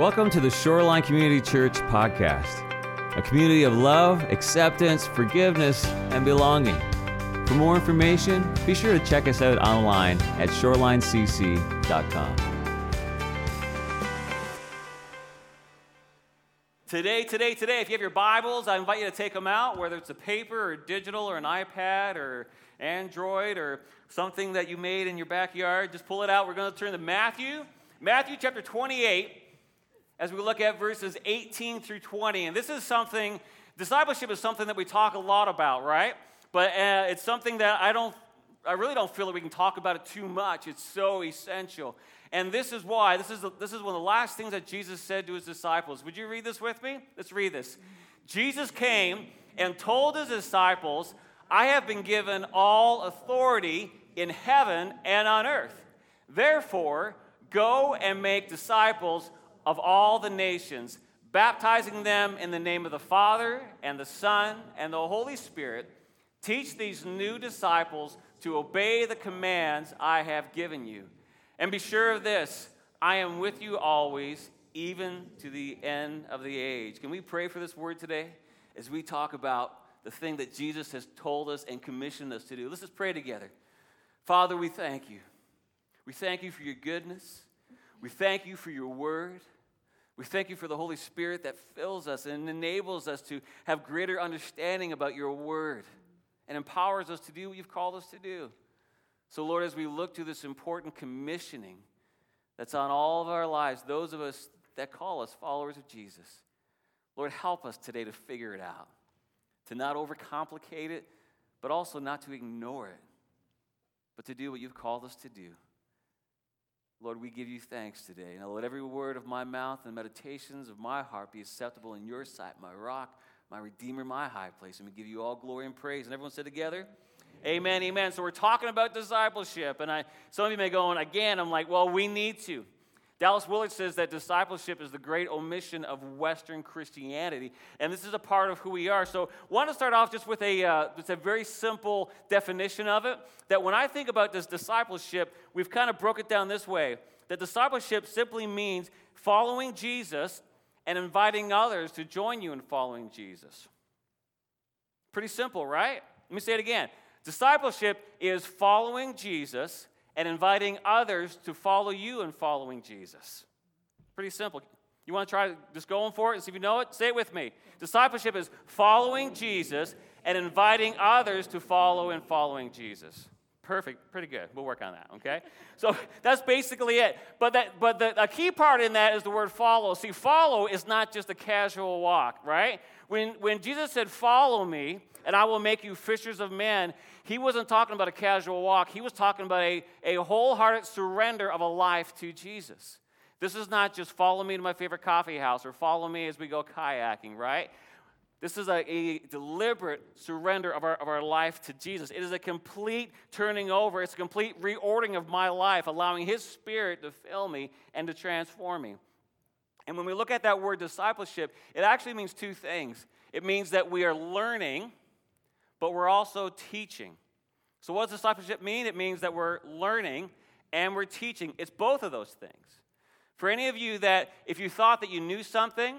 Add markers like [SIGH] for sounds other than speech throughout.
Welcome to the Shoreline Community Church podcast, a community of love, acceptance, forgiveness, and belonging. For more information, be sure to check us out online at shorelinecc.com. Today, today, today, if you have your Bibles, I invite you to take them out, whether it's a paper or digital or an iPad or Android or something that you made in your backyard. Just pull it out. We're going to turn to Matthew, Matthew chapter 28 as we look at verses 18 through 20. And this is something, discipleship is something that we talk a lot about, right? But uh, it's something that I don't, I really don't feel that we can talk about it too much. It's so essential. And this is why, this is, this is one of the last things that Jesus said to his disciples. Would you read this with me? Let's read this. Jesus came and told his disciples, I have been given all authority in heaven and on earth. Therefore, go and make disciples of all the nations, baptizing them in the name of the Father and the Son and the Holy Spirit. Teach these new disciples to obey the commands I have given you. And be sure of this I am with you always, even to the end of the age. Can we pray for this word today as we talk about the thing that Jesus has told us and commissioned us to do? Let's just pray together. Father, we thank you. We thank you for your goodness. We thank you for your word. We thank you for the Holy Spirit that fills us and enables us to have greater understanding about your word and empowers us to do what you've called us to do. So, Lord, as we look to this important commissioning that's on all of our lives, those of us that call us followers of Jesus, Lord, help us today to figure it out, to not overcomplicate it, but also not to ignore it, but to do what you've called us to do. Lord, we give you thanks today. Now let every word of my mouth and meditations of my heart be acceptable in your sight, my rock, my redeemer, my high place. And we give you all glory and praise. And everyone said together, Amen, amen. So we're talking about discipleship. And I some of you may go, and again, I'm like, well, we need to. Dallas Willard says that discipleship is the great omission of Western Christianity, and this is a part of who we are. So, I want to start off just with a, uh, just a very simple definition of it. That when I think about this discipleship, we've kind of broke it down this way: that discipleship simply means following Jesus and inviting others to join you in following Jesus. Pretty simple, right? Let me say it again. Discipleship is following Jesus and inviting others to follow you in following Jesus. Pretty simple. You want to try just going for it and see if you know it? Say it with me. Discipleship is following Jesus and inviting others to follow in following Jesus. Perfect, pretty good. We'll work on that, okay? So [LAUGHS] that's basically it. But that but the a key part in that is the word follow. See, follow is not just a casual walk, right? When when Jesus said, Follow me, and I will make you fishers of men, he wasn't talking about a casual walk. He was talking about a, a wholehearted surrender of a life to Jesus. This is not just follow me to my favorite coffee house or follow me as we go kayaking, right? This is a, a, deliberate surrender of our, of our life to Jesus. It is a complete turning over. It's a complete reordering of my life, allowing His Spirit to fill me and to transform me. And when we look at that word discipleship, it actually means two things. It means that we are learning but we're also teaching. So, what does discipleship mean? It means that we're learning and we're teaching. It's both of those things. For any of you that, if you thought that you knew something,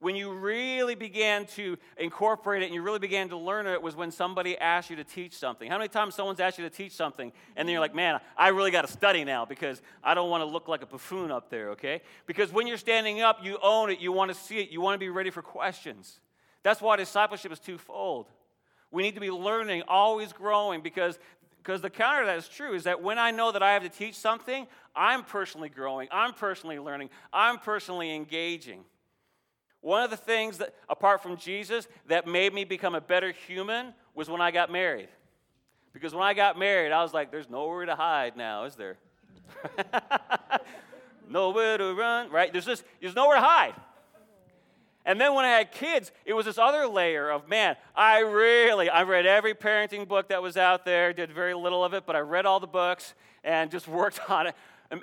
when you really began to incorporate it and you really began to learn it was when somebody asked you to teach something. How many times someone's asked you to teach something and then you're like, man, I really got to study now because I don't want to look like a buffoon up there, okay? Because when you're standing up, you own it, you want to see it, you want to be ready for questions. That's why discipleship is twofold. We need to be learning, always growing, because, because the counter to that is true is that when I know that I have to teach something, I'm personally growing, I'm personally learning, I'm personally engaging. One of the things that, apart from Jesus, that made me become a better human was when I got married. Because when I got married, I was like, there's nowhere to hide now, is there? [LAUGHS] nowhere to run, right? There's just, there's nowhere to hide. And then when I had kids, it was this other layer of, man, I really, I read every parenting book that was out there, did very little of it, but I read all the books and just [LAUGHS] worked on it. And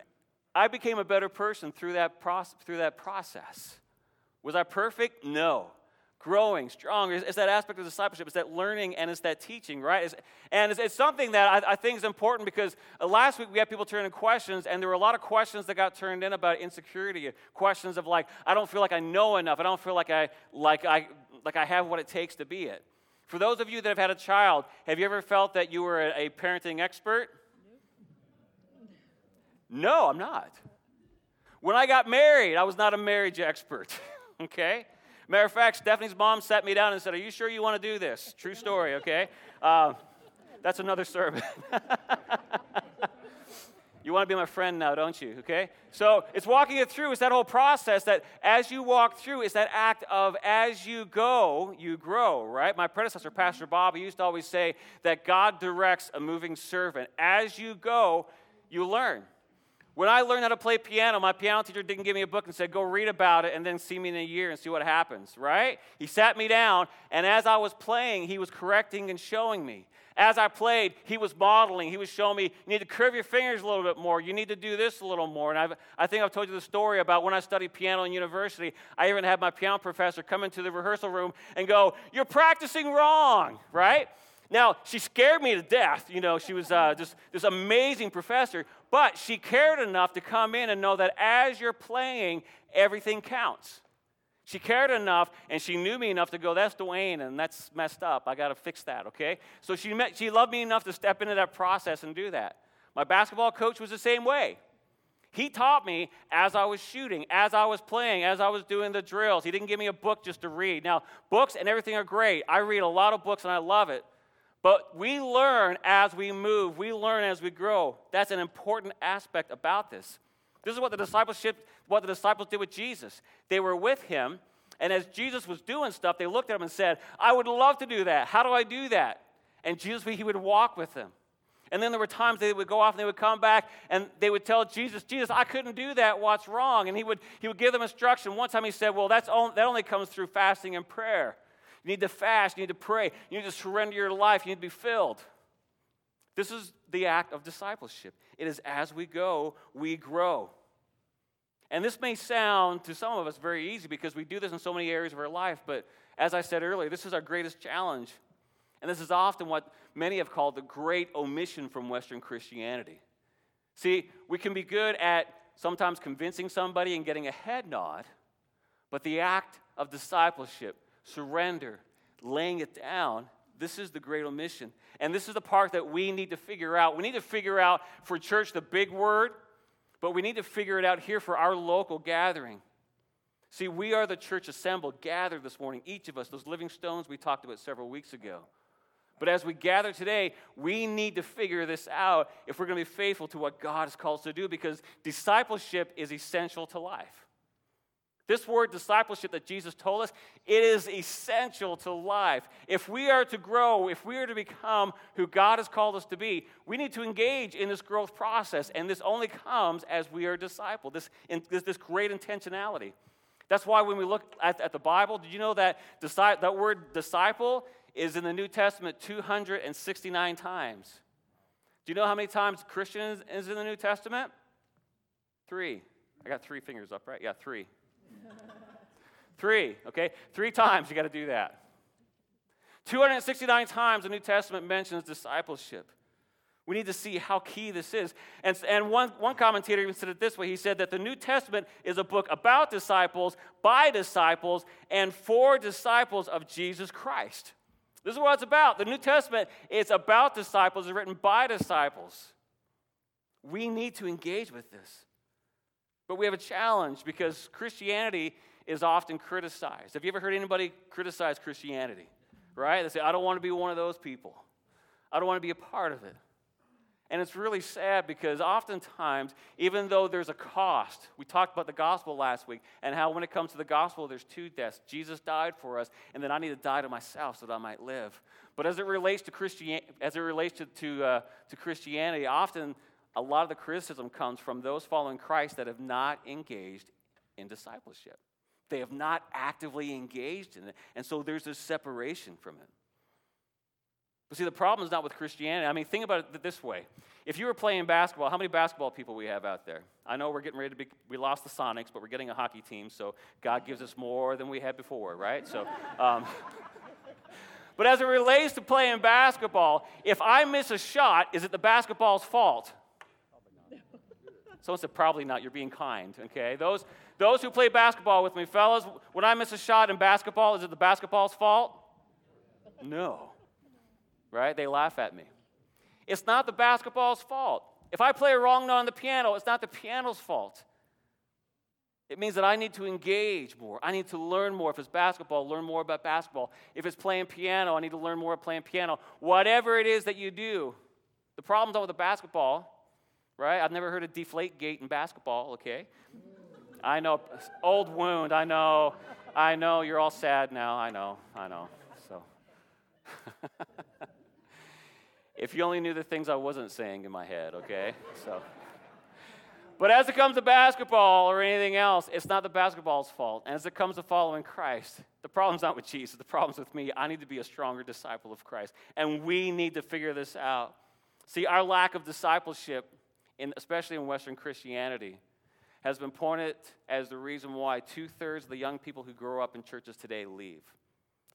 I became a better person through that, through that process. Was I perfect? No. Growing, strong. It's, it's, that aspect of discipleship. It's that learning and it's that teaching, right? It's, and it's, it's, something that I, I, think is important because uh, last week we had people turn in questions, and there were a lot of questions that got turned in about insecurity. Questions of like, I don't feel like I know enough. I don't feel like I like I like I have what it takes to be it. For those of you that have had a child, have you ever felt that you were a, a parenting expert? No, I'm not. When I got married, I was not a marriage expert. [LAUGHS] okay? Matter of fact, Stephanie's mom sat me down and said, Are you sure you want to do this? True story, okay? Uh, that's another sermon. [LAUGHS] you want to be my friend now, don't you? Okay? So it's walking it through. It's that whole process that as you walk through, it's that act of as you go, you grow, right? My predecessor, Pastor Bob, he used to always say that God directs a moving servant. As you go, you learn. When I learned how to play piano, my piano teacher didn't give me a book and said, go read about it and then see me in a year and see what happens, right? He sat me down, and as I was playing, he was correcting and showing me. As I played, he was modeling. He was showing me, you need to curve your fingers a little bit more. You need to do this a little more. And I've, I think I've told you the story about when I studied piano in university. I even had my piano professor come into the rehearsal room and go, You're practicing wrong, right? Now, she scared me to death. You know, she was uh, just this amazing professor, but she cared enough to come in and know that as you're playing, everything counts. She cared enough and she knew me enough to go, that's Dwayne, and that's messed up. I got to fix that, okay? So she, met, she loved me enough to step into that process and do that. My basketball coach was the same way. He taught me as I was shooting, as I was playing, as I was doing the drills. He didn't give me a book just to read. Now, books and everything are great. I read a lot of books and I love it. But we learn as we move, we learn as we grow. That's an important aspect about this. This is what the discipleship, what the disciples did with Jesus. They were with him, and as Jesus was doing stuff, they looked at him and said, I would love to do that. How do I do that? And Jesus, he would walk with them. And then there were times they would go off and they would come back and they would tell Jesus, Jesus, I couldn't do that. What's wrong? And he would, he would give them instruction. One time he said, Well, that's only, that only comes through fasting and prayer. You need to fast. You need to pray. You need to surrender your life. You need to be filled. This is the act of discipleship. It is as we go, we grow. And this may sound to some of us very easy because we do this in so many areas of our life, but as I said earlier, this is our greatest challenge. And this is often what many have called the great omission from Western Christianity. See, we can be good at sometimes convincing somebody and getting a head nod, but the act of discipleship, surrender, laying it down, this is the great omission. And this is the part that we need to figure out. We need to figure out for church the big word, but we need to figure it out here for our local gathering. See, we are the church assembled, gathered this morning, each of us, those living stones we talked about several weeks ago. But as we gather today, we need to figure this out if we're going to be faithful to what God has called us to do because discipleship is essential to life. This word discipleship that Jesus told us, it is essential to life. If we are to grow, if we are to become who God has called us to be, we need to engage in this growth process. And this only comes as we are discipled, this, this, this great intentionality. That's why when we look at, at the Bible, did you know that disi- that word disciple is in the New Testament 269 times? Do you know how many times Christian is in the New Testament? Three. I got three fingers up, right? Yeah, three. [LAUGHS] Three, okay? Three times you got to do that. 269 times the New Testament mentions discipleship. We need to see how key this is. And, and one, one commentator even said it this way he said that the New Testament is a book about disciples, by disciples, and for disciples of Jesus Christ. This is what it's about. The New Testament is about disciples, it's written by disciples. We need to engage with this. But we have a challenge because Christianity is often criticized. Have you ever heard anybody criticize Christianity? Right? They say, I don't want to be one of those people. I don't want to be a part of it. And it's really sad because oftentimes, even though there's a cost, we talked about the gospel last week and how when it comes to the gospel, there's two deaths. Jesus died for us, and then I need to die to myself so that I might live. But as it relates to Christianity, as it relates to, to, uh, to Christianity, often a lot of the criticism comes from those following Christ that have not engaged in discipleship. They have not actively engaged in it. And so there's this separation from it. But see, the problem is not with Christianity. I mean, think about it this way. If you were playing basketball, how many basketball people we have out there? I know we're getting ready to be, we lost the Sonics, but we're getting a hockey team, so God gives us more than we had before, right? So, [LAUGHS] um, but as it relates to playing basketball, if I miss a shot, is it the basketball's fault? Someone said, probably not. You're being kind, okay? Those, those who play basketball with me, fellas, when I miss a shot in basketball, is it the basketball's fault? No right? They laugh at me. It's not the basketball's fault. If I play a wrong note on the piano, it's not the piano's fault. It means that I need to engage more. I need to learn more. If it's basketball, learn more about basketball. If it's playing piano, I need to learn more about playing piano. Whatever it is that you do, the problem's not with the basketball, right? I've never heard of deflate gate in basketball, okay? I know, old wound, I know, I know, you're all sad now, I know, I know, so. [LAUGHS] If you only knew the things I wasn't saying in my head, okay? So. But as it comes to basketball or anything else, it's not the basketball's fault. And as it comes to following Christ, the problem's not with Jesus, the problem's with me. I need to be a stronger disciple of Christ. And we need to figure this out. See, our lack of discipleship, in, especially in Western Christianity, has been pointed as the reason why two thirds of the young people who grow up in churches today leave.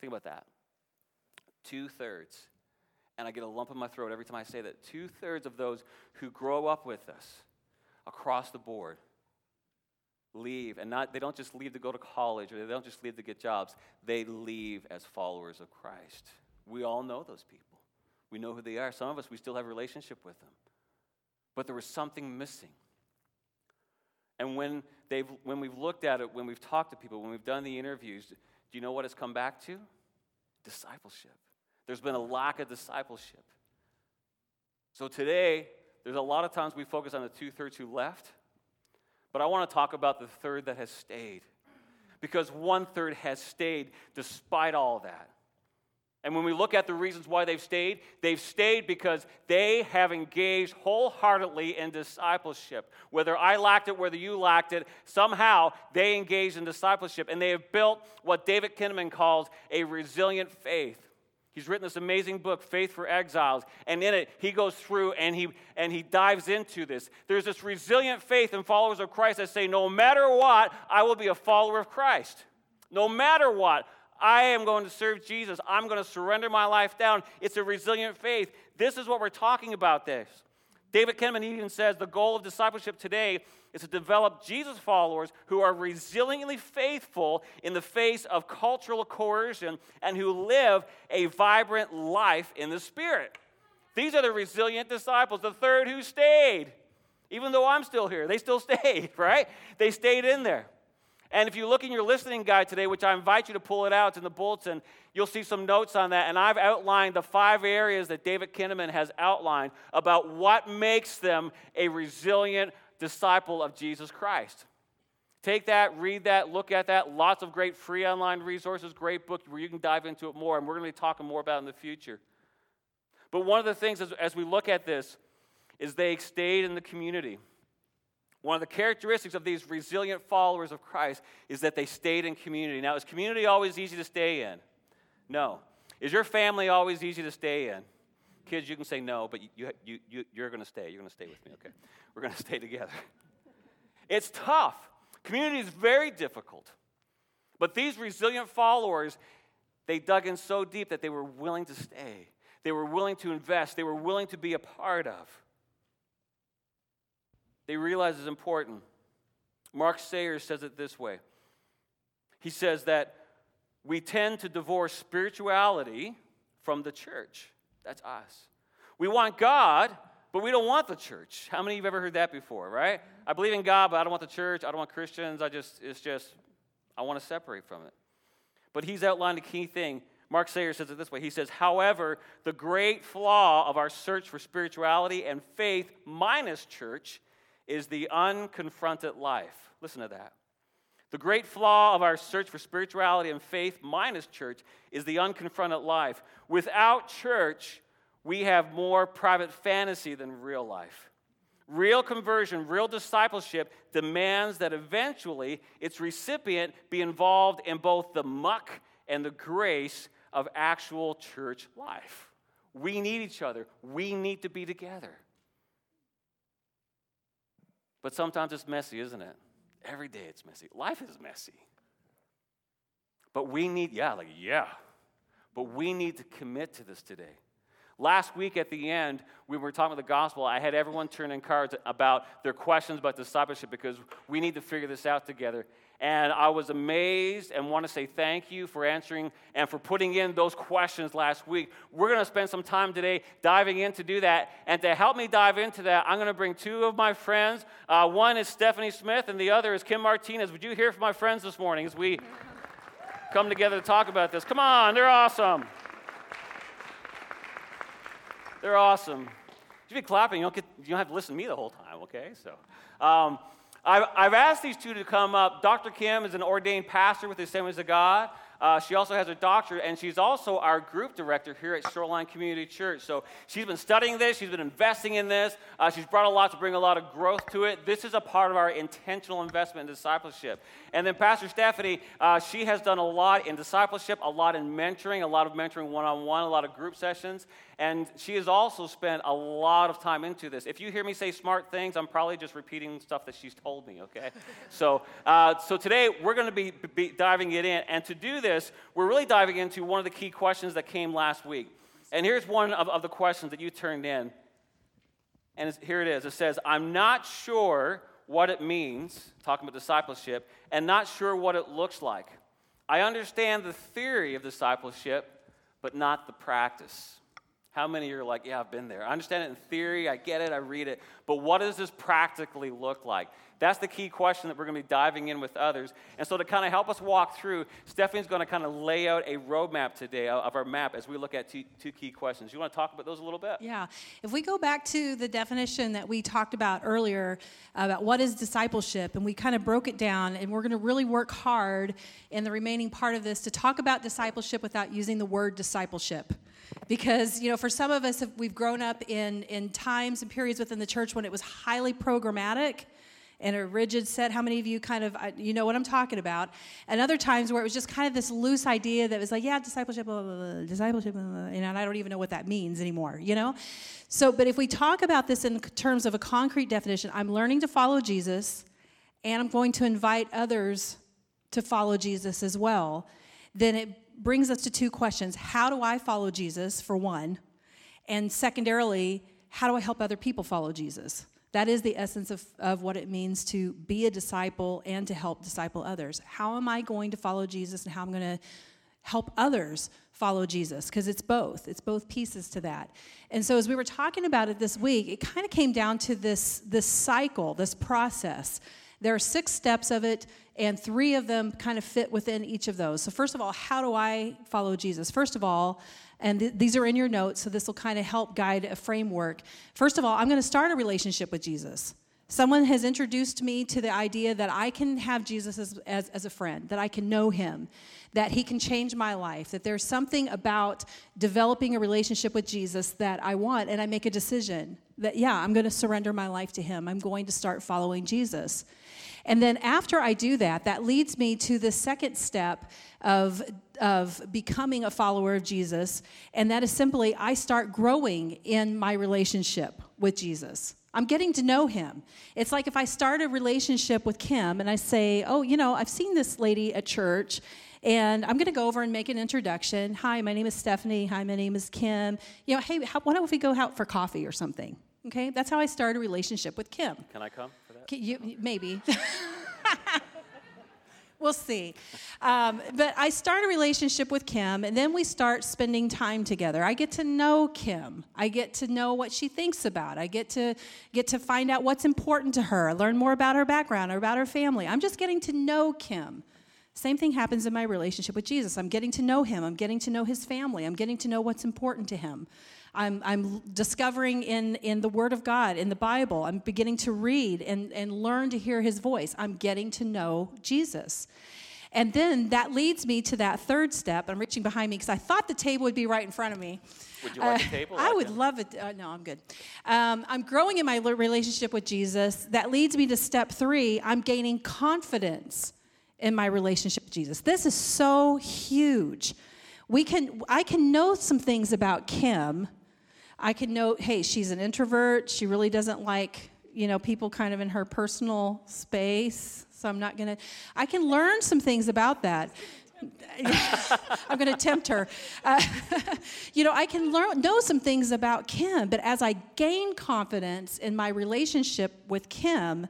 Think about that. Two thirds and I get a lump in my throat every time I say that. Two thirds of those who grow up with us across the board leave, and not, they don't just leave to go to college or they don't just leave to get jobs, they leave as followers of Christ. We all know those people. We know who they are. Some of us, we still have a relationship with them. But there was something missing. And when, they've, when we've looked at it, when we've talked to people, when we've done the interviews, do you know what it's come back to? Discipleship. There's been a lack of discipleship. So today, there's a lot of times we focus on the two thirds who left, but I want to talk about the third that has stayed. Because one third has stayed despite all that. And when we look at the reasons why they've stayed, they've stayed because they have engaged wholeheartedly in discipleship. Whether I lacked it, whether you lacked it, somehow they engaged in discipleship. And they have built what David Kinnaman calls a resilient faith. He's written this amazing book, Faith for Exiles, and in it he goes through and he and he dives into this. There's this resilient faith in followers of Christ that say, no matter what, I will be a follower of Christ. No matter what, I am going to serve Jesus. I'm going to surrender my life down. It's a resilient faith. This is what we're talking about this. David Kinnaman even says the goal of discipleship today is to develop Jesus followers who are resiliently faithful in the face of cultural coercion and who live a vibrant life in the Spirit. These are the resilient disciples, the third who stayed. Even though I'm still here, they still [LAUGHS] stayed, right? They stayed in there. And if you look in your listening guide today, which I invite you to pull it out, in the bulletin, you'll see some notes on that. And I've outlined the five areas that David Kinnaman has outlined about what makes them a resilient disciple of Jesus Christ. Take that, read that, look at that. Lots of great free online resources, great book where you can dive into it more. And we're going to be talking more about in the future. But one of the things as, as we look at this is they stayed in the community. One of the characteristics of these resilient followers of Christ is that they stayed in community. Now, is community always easy to stay in? No. Is your family always easy to stay in? Kids, you can say no, but you, you, you, you're going to stay. You're going to stay with me, okay? We're going to stay together. [LAUGHS] It's tough. Community is very difficult. But these resilient followers, they dug in so deep that they were willing to stay. They were willing to invest. They were willing to be a part of they realize is important. Mark Sayers says it this way He says that we tend to divorce spirituality from the church. That's us. We want God, but we don't want the church. How many of you have ever heard that before, right? I believe in God, but I don't want the church. I don't want Christians. I just, it's just, I want to separate from it. But he's outlined a key thing. Mark Sayers says it this way He says, however, the great flaw of our search for spirituality and faith minus church is the unconfronted life. Listen to that. The great flaw of our search for spirituality and faith minus church is the unconfronted life. Without church, we have more private fantasy than real life. Real conversion, real discipleship demands that eventually its recipient be involved in both the muck and the grace of actual church life. We need each other. We need to be together. But sometimes it's messy, isn't it? Every day it's messy. Life is messy. But we need, yeah, like, yeah. But we need to commit to this today. Last week at the end, we were talking about the gospel. I had everyone turn in cards about their questions about discipleship because we need to figure this out together. And I was amazed and want to say thank you for answering and for putting in those questions last week. We're going to spend some time today diving in to do that. And to help me dive into that, I'm going to bring two of my friends. Uh, one is Stephanie Smith, and the other is Kim Martinez. Would you hear from my friends this morning as we come together to talk about this? Come on, they're awesome. They're awesome. You be clapping. You don't, get, you don't have to listen to me the whole time, okay? So, um, I've, I've asked these two to come up. Dr. Kim is an ordained pastor with the Assemblies of God. Uh, she also has a doctorate, and she's also our group director here at Shoreline Community Church. So she's been studying this, she's been investing in this. Uh, she's brought a lot to bring a lot of growth to it. This is a part of our intentional investment in discipleship. And then Pastor Stephanie, uh, she has done a lot in discipleship, a lot in mentoring, a lot of mentoring one on one, a lot of group sessions. And she has also spent a lot of time into this. If you hear me say smart things, I'm probably just repeating stuff that she's told me, okay? [LAUGHS] so, uh, so today we're going to be, be diving it in. And to do this, we're really diving into one of the key questions that came last week. And here's one of, of the questions that you turned in. And here it is it says, I'm not sure what it means, talking about discipleship, and not sure what it looks like. I understand the theory of discipleship, but not the practice. How many are like, yeah, I've been there? I understand it in theory, I get it, I read it, but what does this practically look like? That's the key question that we're going to be diving in with others. And so, to kind of help us walk through, Stephanie's going to kind of lay out a roadmap today of our map as we look at two, two key questions. You want to talk about those a little bit? Yeah. If we go back to the definition that we talked about earlier about what is discipleship, and we kind of broke it down, and we're going to really work hard in the remaining part of this to talk about discipleship without using the word discipleship because you know for some of us we've grown up in in times and periods within the church when it was highly programmatic and a rigid set how many of you kind of you know what i'm talking about? And other times where it was just kind of this loose idea that was like yeah discipleship blah, blah, blah, discipleship blah, blah, and i don't even know what that means anymore you know? So but if we talk about this in terms of a concrete definition i'm learning to follow jesus and i'm going to invite others to follow jesus as well then it brings us to two questions How do I follow Jesus, for one? And secondarily, how do I help other people follow Jesus? That is the essence of, of what it means to be a disciple and to help disciple others. How am I going to follow Jesus and how I'm going to help others follow Jesus? Because it's both, it's both pieces to that. And so as we were talking about it this week, it kind of came down to this, this cycle, this process. There are six steps of it and three of them kind of fit within each of those. So, first of all, how do I follow Jesus? First of all, and th- these are in your notes, so this will kind of help guide a framework. First of all, I'm going to start a relationship with Jesus. Someone has introduced me to the idea that I can have Jesus as, as, as, a friend, that I can know him, that he can change my life, that there's something about developing a relationship with Jesus that I want, and I make a decision that, yeah, I'm going to surrender my life to him. I'm going to start following Jesus. And then after I do that, that leads me to the second step of, of becoming a follower of Jesus. And that is simply I start growing in my relationship with Jesus. I'm getting to know him. It's like if I start a relationship with Kim and I say, Oh, you know, I've seen this lady at church and I'm going to go over and make an introduction. Hi, my name is Stephanie. Hi, my name is Kim. You know, hey, how, why don't we go out for coffee or something? Okay, that's how I start a relationship with Kim. Can I come? You, maybe. [LAUGHS] we'll see. Um, but I start a relationship with Kim, and then we start spending time together. I get to know Kim. I get to know what she thinks about. I get to get to find out what's important to her. Learn more about her background or about her family. I'm just getting to know Kim. Same thing happens in my relationship with Jesus. I'm getting to know him. I'm getting to know his family. I'm getting to know what's important to him. I'm, I'm discovering in, in the Word of God, in the Bible. I'm beginning to read and, and learn to hear His voice. I'm getting to know Jesus. And then that leads me to that third step. I'm reaching behind me because I thought the table would be right in front of me. Would you like uh, a table? I would love it. Uh, no, I'm good. Um, I'm growing in my relationship with Jesus. That leads me to step three. I'm gaining confidence in my relationship with Jesus. This is so huge. We can, I can know some things about Kim I can know, hey, she's an introvert. She really doesn't like, you know, people kind of in her personal space. So I'm not going to, I can learn some things about that. [LAUGHS] I'm going to tempt her. Uh, [LAUGHS] you know, I can learn know some things about Kim, but as I gain confidence in my relationship with Kim,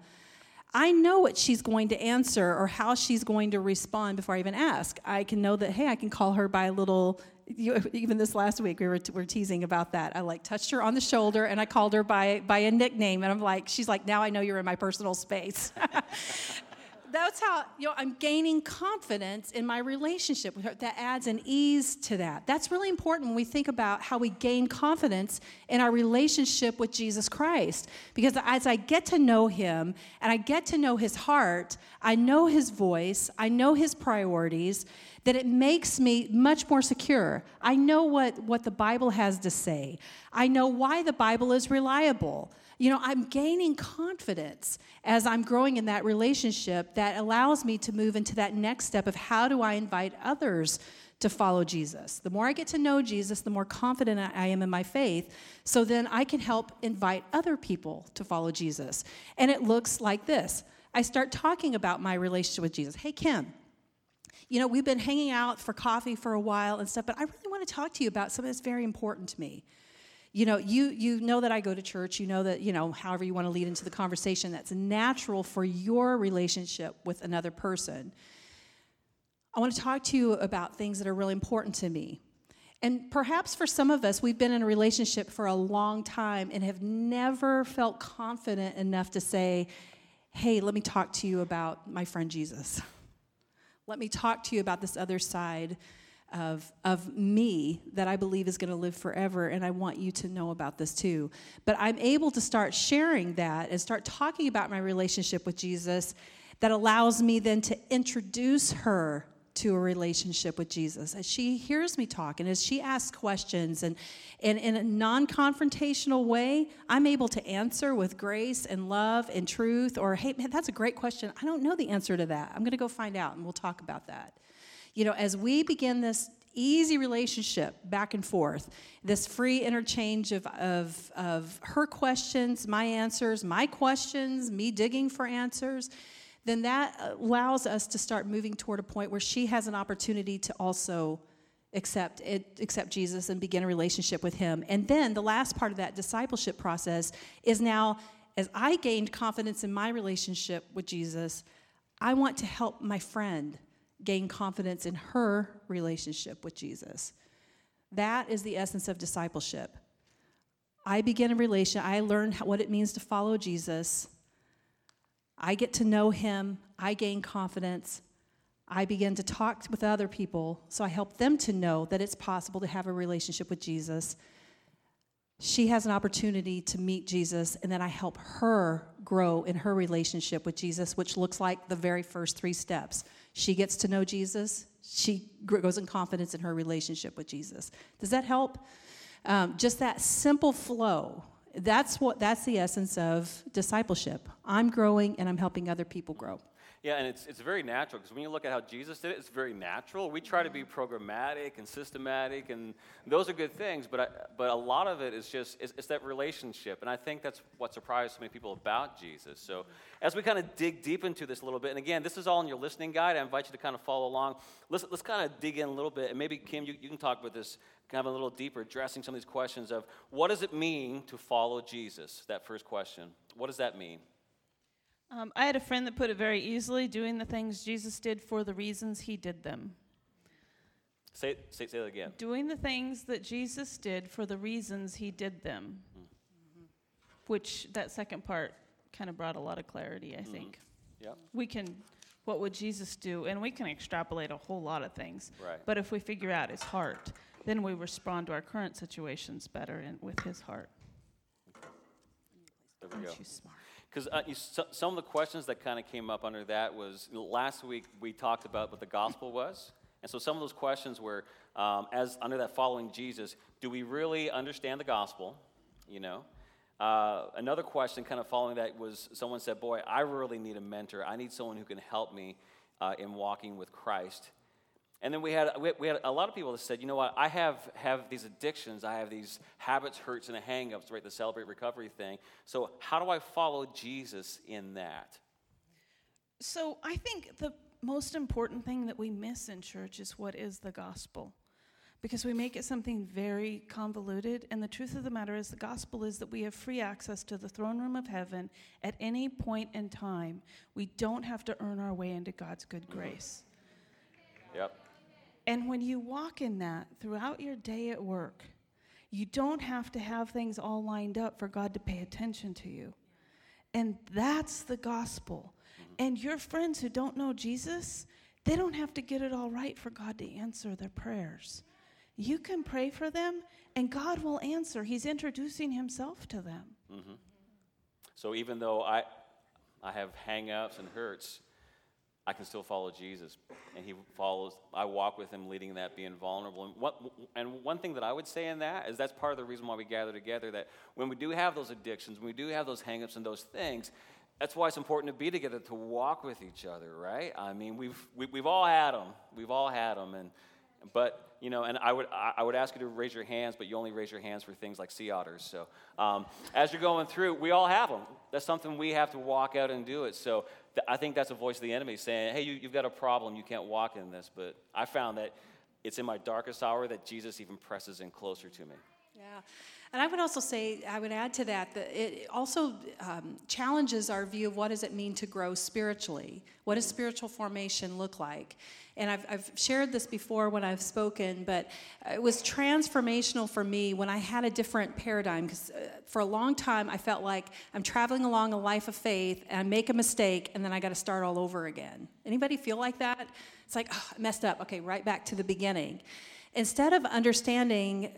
I know what she's going to answer or how she's going to respond before I even ask. I can know that, hey, I can call her by a little you, [LAUGHS] even this last week we were, t- were teasing about that. I like touched her on the shoulder and I called her by by a nickname, and I'm like, she's like, now I know you're in my personal space. [LAUGHS] that's how you know i'm gaining confidence in my relationship with her that adds an ease to that that's really important when we think about how we gain confidence in our relationship with jesus christ because as i get to know him and i get to know his heart i know his voice i know his priorities that it makes me much more secure. I know what, what the Bible has to say. I know why the Bible is reliable. You know, I'm gaining confidence as I'm growing in that relationship that allows me to move into that next step of how do I invite others to follow Jesus. The more I get to know Jesus, the more confident I am in my faith. So then I can help invite other people to follow Jesus. And it looks like this I start talking about my relationship with Jesus. Hey, Kim, you know, we've been hanging out for coffee for a while and stuff, but I really want to talk to you about something that's very important to me. You know, you you know that I go to church, you know that, you know, however you want to lead into the conversation that's natural for your relationship with another person. I want to talk to you about things that are really important to me. And perhaps for some of us, we've been in a relationship for a long time and have never felt confident enough to say, hey, let me talk to you about my friend Jesus. Let me talk to you about this other side of, of me that I believe is going to live forever, and I want you to know about this too. But I'm able to start sharing that and start talking about my relationship with Jesus that allows me then to introduce her to a relationship with Jesus. As she hears me talk and as she asks questions and, and in a non confrontational way, I'm able to answer with grace and love and truth. Or, hey, man, that's a great question. I don't know the answer to that. I'm going to go find out and we'll talk about that. You know, as we begin this easy relationship back and forth, this free interchange of, of, of her questions, my answers, my questions, me digging for answers then that allows us to start moving toward a point where she has an opportunity to also accept it, accept Jesus and begin a relationship with him. And then the last part of that discipleship process is now as I gained confidence in my relationship with Jesus, I want to help my friend gain confidence in her relationship with Jesus. That is the essence of discipleship. I begin a relation, I learn what it means to follow Jesus. I get to know him, I gain confidence, I begin to talk with other people, so I help them to know that it's possible to have a relationship with Jesus. She has an opportunity to meet Jesus, and then I help her grow in her relationship with Jesus, which looks like the very first three steps. She gets to know Jesus, she grows in confidence in her relationship with Jesus. Does that help? Um, just that simple flow that's what that's the essence of discipleship. I'm growing and I'm helping other people grow. Yeah, and it's, it's very natural because when you look at how Jesus did it, it's very natural. We try to be programmatic and systematic, and those are good things, but, I, but a lot of it is just it's, it's, that relationship. And I think that's what surprised so many people about Jesus. So as we kind of dig deep into this a little bit, and again, this is all in your listening guide. I invite you to kind of follow along. Let's, let's kind of dig in a little bit, and maybe, Kim, you, you can talk about this kind of a little deeper, addressing some of these questions of what does it mean to follow Jesus? That first question. What does that mean? Um, I had a friend that put it very easily doing the things Jesus did for the reasons he did them. Say, say, say that again. Doing the things that Jesus did for the reasons he did them. Mm-hmm. Which that second part kind of brought a lot of clarity, I mm-hmm. think. Yeah. We can, what would Jesus do? And we can extrapolate a whole lot of things. Right. But if we figure out his heart, then we respond to our current situations better and with his heart. There we Aren't go. Because uh, so, some of the questions that kind of came up under that was last week we talked about what the gospel was. And so some of those questions were, um, as under that following Jesus, do we really understand the gospel? You know, uh, another question, kind of following that, was someone said, "Boy, I really need a mentor. I need someone who can help me uh, in walking with Christ." And then we had, we we had a lot of people that said, you know what, I have, have these addictions, I have these habits, hurts, and hang-ups, right, the celebrate recovery thing. So how do I follow Jesus in that? So I think the most important thing that we miss in church is what is the gospel. Because we make it something very convoluted, and the truth of the matter is, the gospel is that we have free access to the throne room of heaven at any point in time. We don't have to earn our way into God's good grace. Yep. And when you walk in that throughout your day at work, you don't have to have things all lined up for God to pay attention to you. And that's the gospel. And your friends who don't know Jesus, they don't have to get it all right for God to answer their prayers. You can pray for them, and God will answer. He's introducing Himself to them. Mm-hmm. So even though I, I have hang-ups and hurts, I can still follow Jesus. And he follows, I walk with him, leading that, being vulnerable. And, what, and one thing that I would say in that is that's part of the reason why we gather together, that when we do have those addictions, when we do have those hang-ups and those things, that's why it's important to be together, to walk with each other, right? I mean, we've, we, we've all had them. We've all had them. And, but you know, and I would, I would ask you to raise your hands, but you only raise your hands for things like sea otters. So um, as you're going through, we all have them. That's something we have to walk out and do it. So th- I think that's a voice of the enemy saying, hey, you, you've got a problem. You can't walk in this. But I found that it's in my darkest hour that Jesus even presses in closer to me. Yeah. And I would also say, I would add to that, that it also um, challenges our view of what does it mean to grow spiritually? What does spiritual formation look like? And I've, I've shared this before when I've spoken, but it was transformational for me when I had a different paradigm. Because uh, for a long time, I felt like I'm traveling along a life of faith, and I make a mistake, and then I got to start all over again. Anybody feel like that? It's like, oh, I messed up. Okay, right back to the beginning. Instead of understanding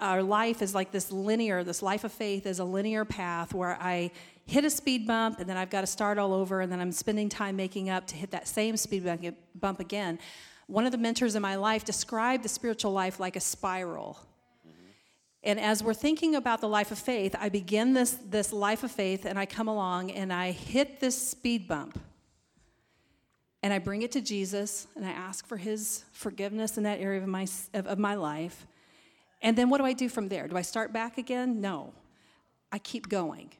our life as like this linear, this life of faith is a linear path where I hit a speed bump and then I've got to start all over and then I'm spending time making up to hit that same speed bump- bump again. One of the mentors in my life described the spiritual life like a spiral. Mm-hmm. And as we're thinking about the life of faith, I begin this, this life of faith and I come along and I hit this speed bump and I bring it to Jesus and I ask for his forgiveness in that area of my, of, of my life. And then what do I do from there? Do I start back again? No. I keep going.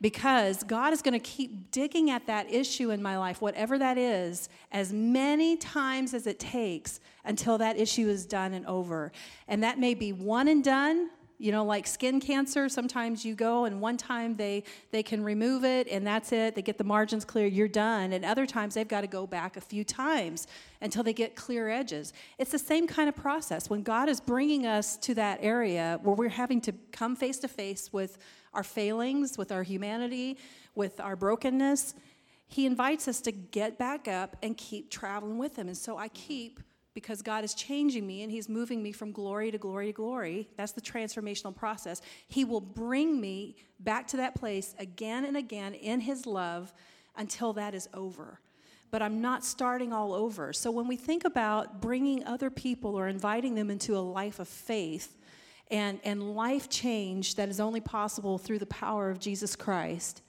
Because God is going to keep digging at that issue in my life, whatever that is, as many times as it takes until that issue is done and over. And that may be one and done, you know like skin cancer sometimes you go and one time they they can remove it and that's it. They get the margins clear you're done. And other times they've got to go back a few times until they get clear edges. It's the same kind of process. When god is bringing us to that area where we're having to come face to face with our failings with our humanity with our brokenness he invites us to get back up and keep traveling with him. And so i keep because God is changing me and He's moving me from glory to glory to glory. That's the transformational process. He will bring me back to that place again and again in His love until that is over. But I'm not starting all over. So when we think about bringing other people or inviting them into a life of faith and, and life change that is only possible through the power of Jesus Christ,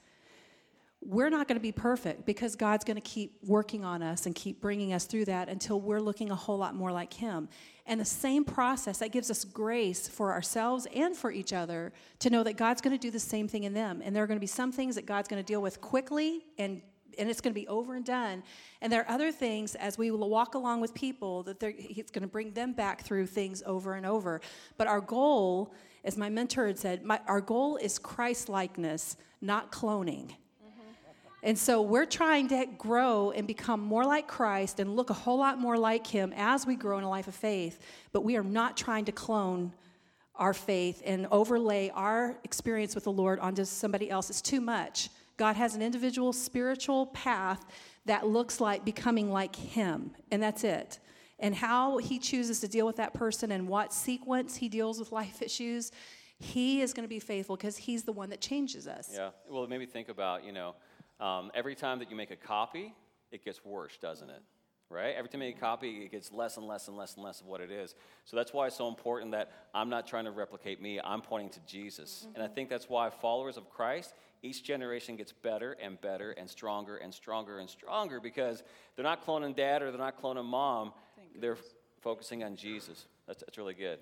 we're not going to be perfect because God's going to keep working on us and keep bringing us through that until we're looking a whole lot more like Him. And the same process that gives us grace for ourselves and for each other to know that God's going to do the same thing in them. And there are going to be some things that God's going to deal with quickly and and it's going to be over and done. And there are other things as we walk along with people that it's going to bring them back through things over and over. But our goal, as my mentor had said, my, our goal is Christ likeness, not cloning. And so we're trying to grow and become more like Christ and look a whole lot more like Him as we grow in a life of faith. But we are not trying to clone our faith and overlay our experience with the Lord onto somebody else. It's too much. God has an individual spiritual path that looks like becoming like Him, and that's it. And how He chooses to deal with that person and what sequence He deals with life [LAUGHS] issues, He is going to be faithful because He's the one that changes us. Yeah. Well, it made me think about, you know, um, every time that you make a copy, it gets worse, doesn't it? Right? Every time you make a copy, it gets less and less and less and less of what it is. So that's why it's so important that I'm not trying to replicate me, I'm pointing to Jesus. Mm-hmm. And I think that's why followers of Christ, each generation gets better and better and stronger and stronger and stronger because they're not cloning dad or they're not cloning mom. they're focusing on Jesus. That's, that's really good.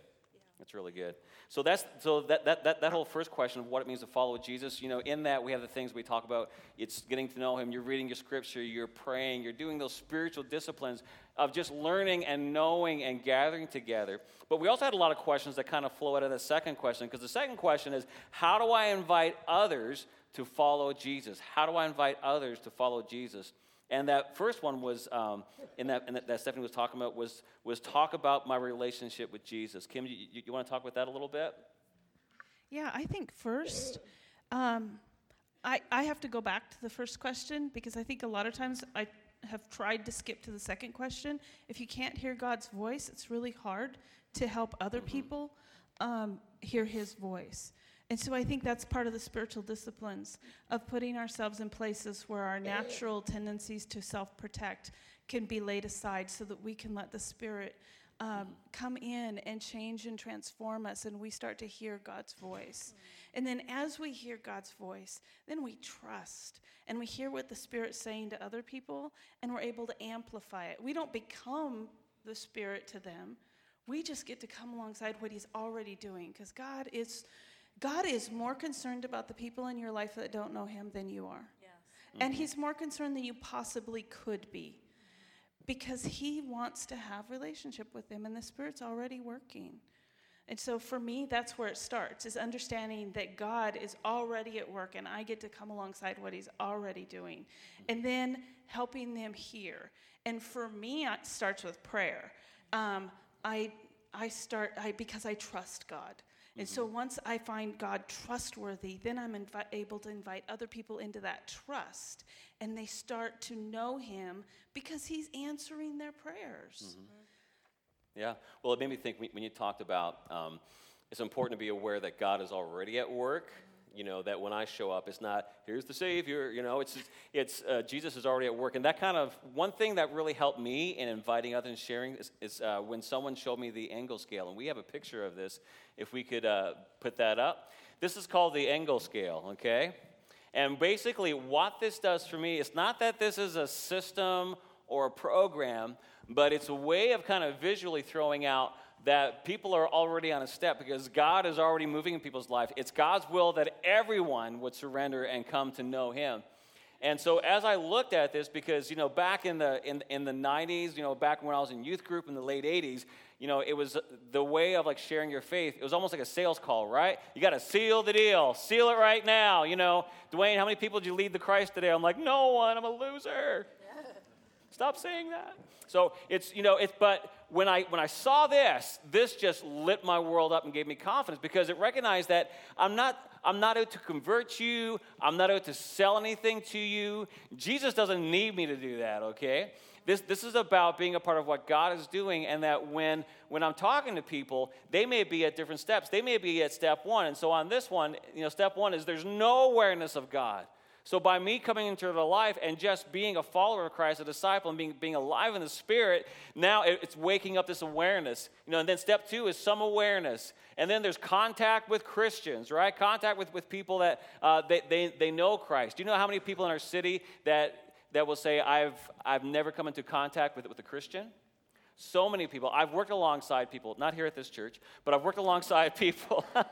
That's really good. So that's so that, that, that, that whole first question of what it means to follow Jesus, you know, in that we have the things we talk about. It's getting to know him, you're reading your scripture, you're praying, you're doing those spiritual disciplines of just learning and knowing and gathering together. But we also had a lot of questions that kind of flow out of the second question, because the second question is how do I invite others to follow Jesus? How do I invite others to follow Jesus? And that first one was, um, in that, in that, that Stephanie was talking about, was, was talk about my relationship with Jesus. Kim, you, you, you want to talk about that a little bit? Yeah, I think first, um, I, I have to go back to the first question because I think a lot of times I have tried to skip to the second question. If you can't hear God's voice, it's really hard to help other Mm-hmm. people um, hear His voice. And so I think that's part of the spiritual disciplines of putting ourselves in places where our natural tendencies to self protect can be laid aside so that we can let the Spirit um, come in and change and transform us and we start to hear God's voice. And then as we hear God's voice, then we trust and we hear what the Spirit's saying to other people and we're able to amplify it. We don't become the Spirit to them. We just get to come alongside what He's already doing because God is. God is more concerned about the people in your life that don't know Him than you are. Yes. And He's more concerned than you possibly could be because He wants to have relationship with them, and the Spirit's already working. And so for me, that's where it starts, is understanding that God is already at work and I get to come alongside what He's already doing. And then helping them hear. And for me, it starts with prayer. Um, I, I start, I, because I trust God. And so once I find God trustworthy, then I'm invi- able to invite other people into that trust. And they start to know Him because He's answering their prayers. Yeah. Well, it made me think when when you talked about um, it's important to be aware that God is already at work. You know that when I show up, it's not here's the Savior. You know, it's it's uh, Jesus is already at work, and that kind of one thing that really helped me in inviting others and sharing is, is uh, when someone showed me the Engel scale, and we have a picture of this. If we could uh, put that up, this is called the Engel scale. Okay. And basically, what this does for me is not that this is a system or a program, but it's a way of kind of visually throwing out that people are already on a step because God is already moving in people's life. It's God's will that everyone would surrender and come to know Him. And so as I looked at this, because you know, back in the in, in the 90s, you know, back when I was in youth group in the late 80s, you know, it was the way of like sharing your faith. It was almost like a sales call, right? You got to seal the deal, seal it right now. You know, Dwayne, how many people did you lead to Christ today? I'm like, no one. I'm a loser. Stop saying that. So it's you know it's but when I when I saw this, this just lit my world up and gave me confidence because it recognized that I'm not I'm not out to convert you. I'm not out to sell anything to you. Jesus doesn't need me to do that, okay? This, this is about being a part of what God is doing, and that when, when I'm talking to people, they may be at different steps. They may be at step one. And so on this one, you know, step one is there's no awareness of God. So by me coming into their life and just being a follower of Christ, a disciple, and being, being alive in the Spirit, now it's waking up this awareness. You know, and then step two is some awareness. And then there's contact with Christians, right? Contact with, with people that uh, they, they, they know Christ. Do you know how many people in our city that, that will say, I've, I've never come into contact with, with a Christian? So many people. I've worked alongside people, not here at this church, but I've worked [LAUGHS] alongside people. [LAUGHS] when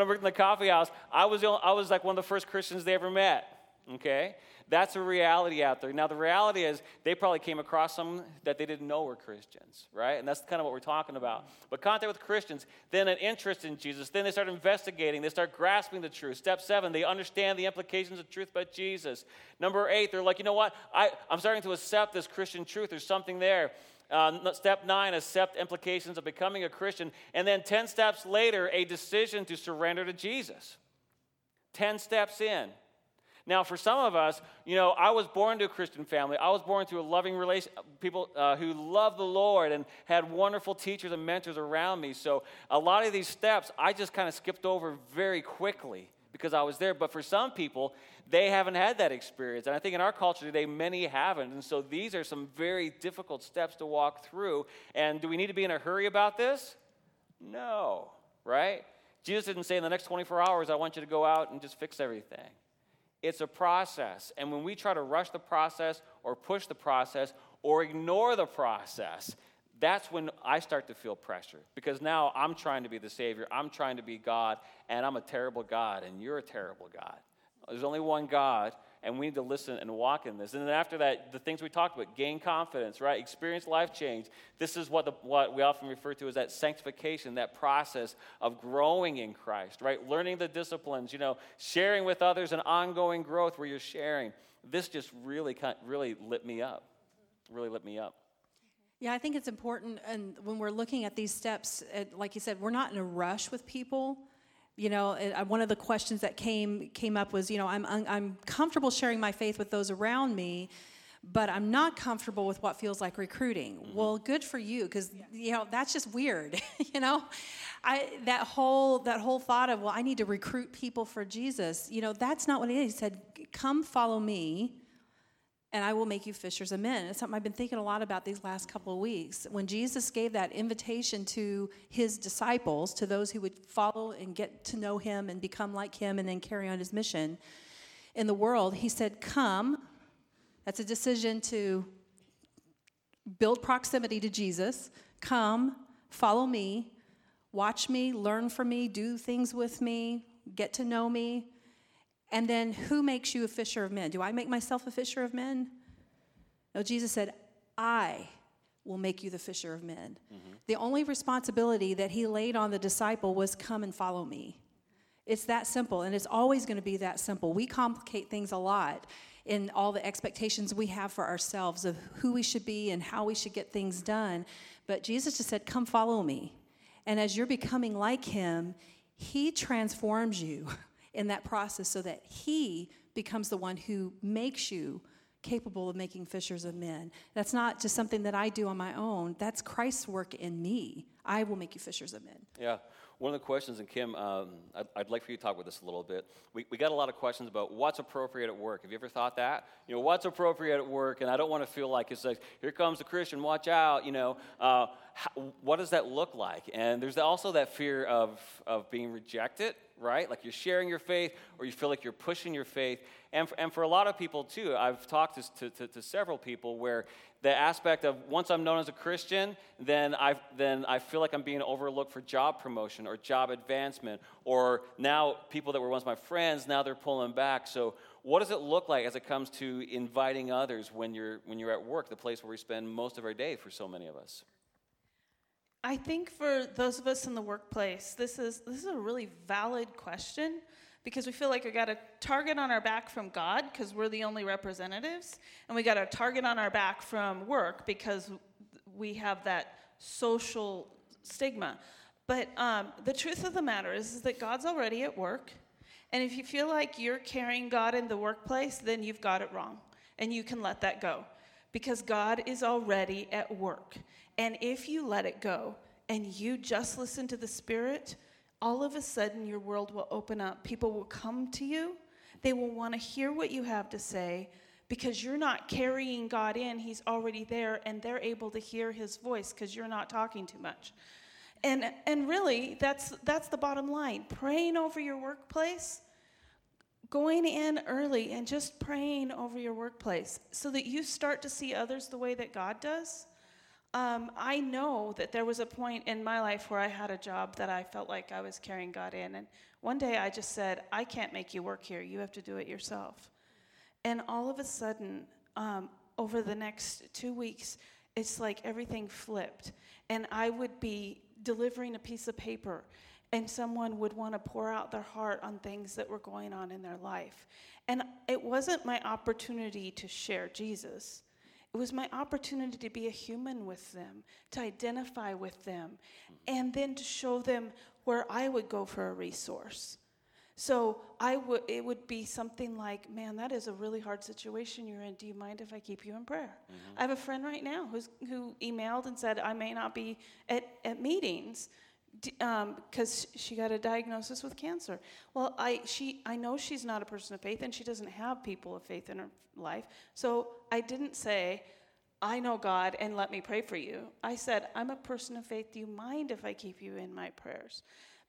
I worked in the coffee house, I was, the I was like one of the first Christians they ever met. Okay? That's a reality out there. Now, the reality is they probably came across some that they didn't know were Christians, right? And that's kind of what we're talking about. But contact with Christians, then an interest in Jesus, then they start investigating, they start grasping the truth. Step seven, they understand the implications of truth about Jesus. Number eight, they're like, you know what? I, I'm starting to accept this Christian truth. There's something there. Uh, step nine, accept implications of becoming a Christian. And then 10 steps later, a decision to surrender to Jesus. 10 steps in. Now, for some of us, you know, I was born to a Christian family. I was born to a loving relation, people uh, who love the Lord and had wonderful teachers and mentors around me. So, a lot of these steps I just kind of skipped over very quickly because I was there. But for some people, they haven't had that experience. And I think in our culture today, many haven't. And so, these are some very difficult steps to walk through. And do we need to be in a hurry about this? No, right? Jesus didn't say in the next 24 hours, I want you to go out and just fix everything. It's a process. And when we try to rush the process or push the process or ignore the process, that's when I start to feel pressure. Because now I'm trying to be the Savior, I'm trying to be God, and I'm a terrible God, and you're a terrible God. There's only one God, and we need to listen and walk in this. And then after that, the things we talked about gain confidence, right? Experience life change. This is what, the, what we often refer to as that sanctification, that process of growing in Christ, right? Learning the disciplines, you know, sharing with others and ongoing growth where you're sharing. This just really, really lit me up. Really lit me up. Yeah, I think it's important, and when we're looking at these steps, like you said, we're not in a rush with people. You know, one of the questions that came came up was, you know, I'm I'm comfortable sharing my faith with those around me, but I'm not comfortable with what feels like recruiting. Mm-hmm. Well, good for you, because you know that's just weird. [LAUGHS] you know, I that whole that whole thought of well, I need to recruit people for Jesus. You know, that's not what it is. He said, "Come, follow me." And I will make you fishers of men. It's something I've been thinking a lot about these last couple of weeks. When Jesus gave that invitation to his disciples, to those who would follow and get to know him and become like him and then carry on his mission in the world, he said, Come. That's a decision to build proximity to Jesus. Come, follow me, watch me, learn from me, do things with me, get to know me, and then who makes you a fisher of men? Do I make myself a fisher of men? No, Jesus said, I will make you the fisher of men. Mm-hmm. The only responsibility that he laid on the disciple was come and follow me. It's that simple, and it's always going to be that simple. We complicate things a lot in all the expectations we have for ourselves of who we should be and how we should get things done. But Jesus just said, Come follow me. And as you're becoming like him, he transforms you. [LAUGHS] in that process so that He becomes the one who makes you capable of making fishers of men. That's not just something that I do on my own, that's Christ's work in me. I will make you fishers of men. Yeah. One of the questions, and Kim, um, I'd, I'd, like for you to talk with us a little bit. We, we got a lot of questions about what's appropriate at work. Have you ever thought that? You know, what's appropriate at work? And I don't want to feel like it's like, here comes the Christian, watch out. You know, uh, how, what does that look like? And there's also that fear of, of being rejected right? Like you're sharing your faith or you feel like you're pushing your faith. And for, and for a lot of people, too, I've talked to, to, to several people where the aspect of once I'm known as a Christian, then I, then I feel like I'm being overlooked for job promotion or job advancement. Or now people that were once my friends, now they're pulling back. So, what does it look like as it comes to inviting others when you're, when you're at work, the place where we spend most of our day for so many of us? I think for those of us in the workplace, this is this is a really valid question because we feel like we got a target on our back from God because we're the only representatives, and we got a target on our back from work because we have that social stigma. But um, the truth of the matter is, is that God's already at work, and if you feel like you're carrying God in the workplace, then you've got it wrong, and you can let that go because God is already at work. And if you let it go and you just listen to the Spirit, all of a sudden your world will open up. People will come to you, they will want to hear what you have to say because you're not carrying God in, He's already there, and they're able to hear His voice because you're not talking too much. And, and really, that's, that's the bottom line. Praying over your workplace, going in early and just praying over your workplace so that you start to see others the way that God does um, I know that there was a point in my life where I had a job that I felt like I was carrying God in. And one day I just said, I can't make you work here. You have to do it yourself. And all of a sudden, um, over the next two weeks, it's like everything flipped. And I would be delivering a piece of paper, and someone would want to pour out their heart on things that were going on in their life. And it wasn't my opportunity to share Jesus it was my opportunity to be a human with them, to identify with them, and then to show them where I would go for a resource. So I would it would be something like, "Man, that is a really hard situation you're in. Do you mind if I keep you in prayer?" Mm-hmm. I have a friend right now who's who emailed and said, "I may not be at, at meetings." Because um, she got a diagnosis with cancer. Well, I she I know she's not a person of faith, and she doesn't have people of faith in her life. So I didn't say, "I know God, and let me pray for you." I said, "I'm a person of faith. Do you mind if I keep you in my prayers?"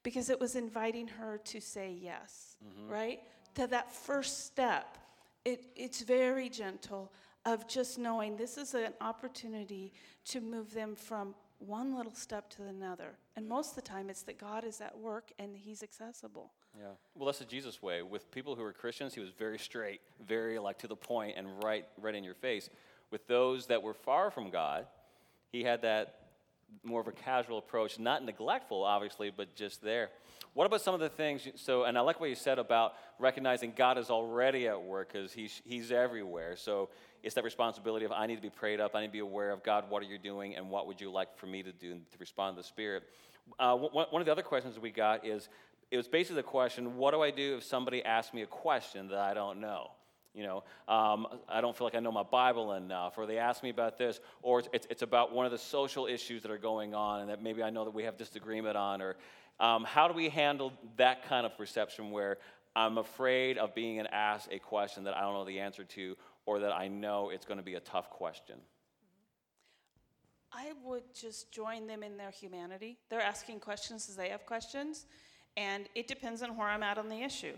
Because it was inviting her to say yes, mm-hmm. right? To that first step. It, it's very gentle. of just knowing this is an opportunity to move them from one little step to another. And most of the time, it's that God is at work and He's accessible. Yeah. Well, that's the Jesus way. With people who were Christians, he was very straight, very like to the point, and right, right in your face. With those that were far from God, he had that more of a casual approach, not neglectful, obviously, but just there. What about some of the things? So, and I like what you said about recognizing God is already at work because he's, he's everywhere. So it's that responsibility of I need to be prayed up, I need to be aware of God, what are you doing, and what would you like for me to do to respond to the Spirit. Uh, one, of the other questions we got is it was basically the question what do I do if somebody asks me a question that I don't know? You know, um, I don't feel like I know my Bible enough, or they ask me about this, or it's, it's, it's, about one of the social issues that are going on and that maybe I know that we have disagreement on, or um, how do we handle that kind of perception where I'm afraid of being asked a question that I don't know the answer to, or that I know it's going to be a tough question? I would just join them in their humanity. They're asking questions as they have questions, and it depends on where I'm at on the issue.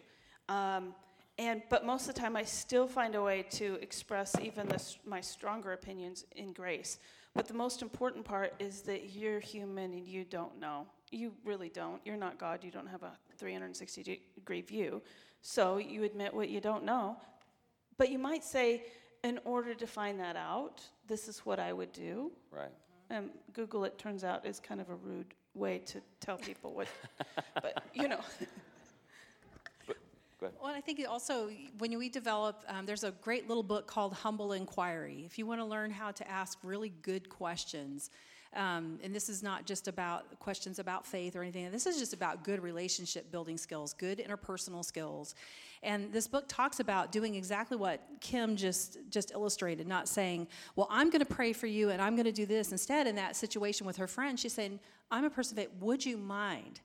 Um, and but most of the time, I still find a way to express even my stronger opinions in grace. But the most important part is that you're human and you don't know. You really don't. You're not God. You don't have a 360 degree view. So you admit what you don't know. But you might say, in order to find that out, this is what I would do. Right. And Google, it turns out, is kind of a rude way to tell people what. [LAUGHS] but you know. Well, I think also when we develop, um, there's a great little book called Humble Inquiry. If you want to learn how to ask really good questions, um, and this is not just about questions about faith or anything. This is just about good relationship building skills, good interpersonal skills. And this book talks about doing exactly what Kim just just illustrated, not saying, "Well, I'm going to pray for you and I'm going to do this." Instead, in that situation with her friend, she's saying, "I'm a person of faith. Would you mind?"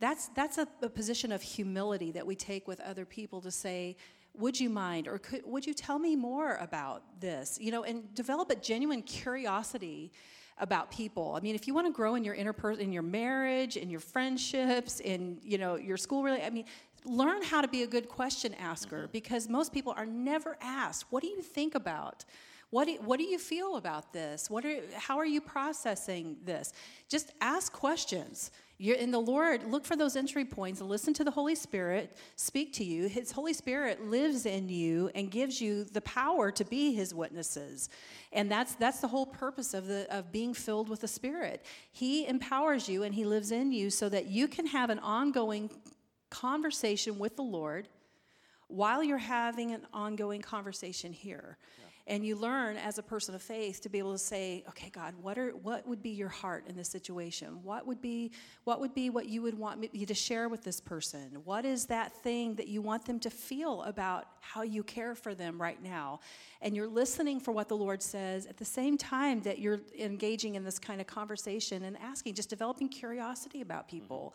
That's, that's a, a position of humility that we take with other people to say, would you mind or could, would you tell me more about this you know and develop a genuine curiosity about people i mean if you want to grow in your interpersonal in your marriage in your friendships in you know your school really i mean learn how to be a good question asker mm-hmm. because most people are never asked what do you think about what do, what do you feel about this what are, how are you processing this just ask questions you're in the Lord, look for those entry points and listen to the Holy Spirit speak to you. His Holy Spirit lives in you and gives you the power to be his witnesses. And that's that's the whole purpose of the of being filled with the Spirit. He empowers you and he lives in you so that you can have an ongoing conversation with the Lord while you're having an ongoing conversation here. Yeah and you learn as a person of faith to be able to say okay god what are what would be your heart in this situation? What would be what would be what you would want me to share with this person? What is that thing that you want them to feel about how you care for them right now? And you're listening for what the lord says at the same time that you're engaging in this kind of conversation and asking just developing curiosity about mm-hmm. people.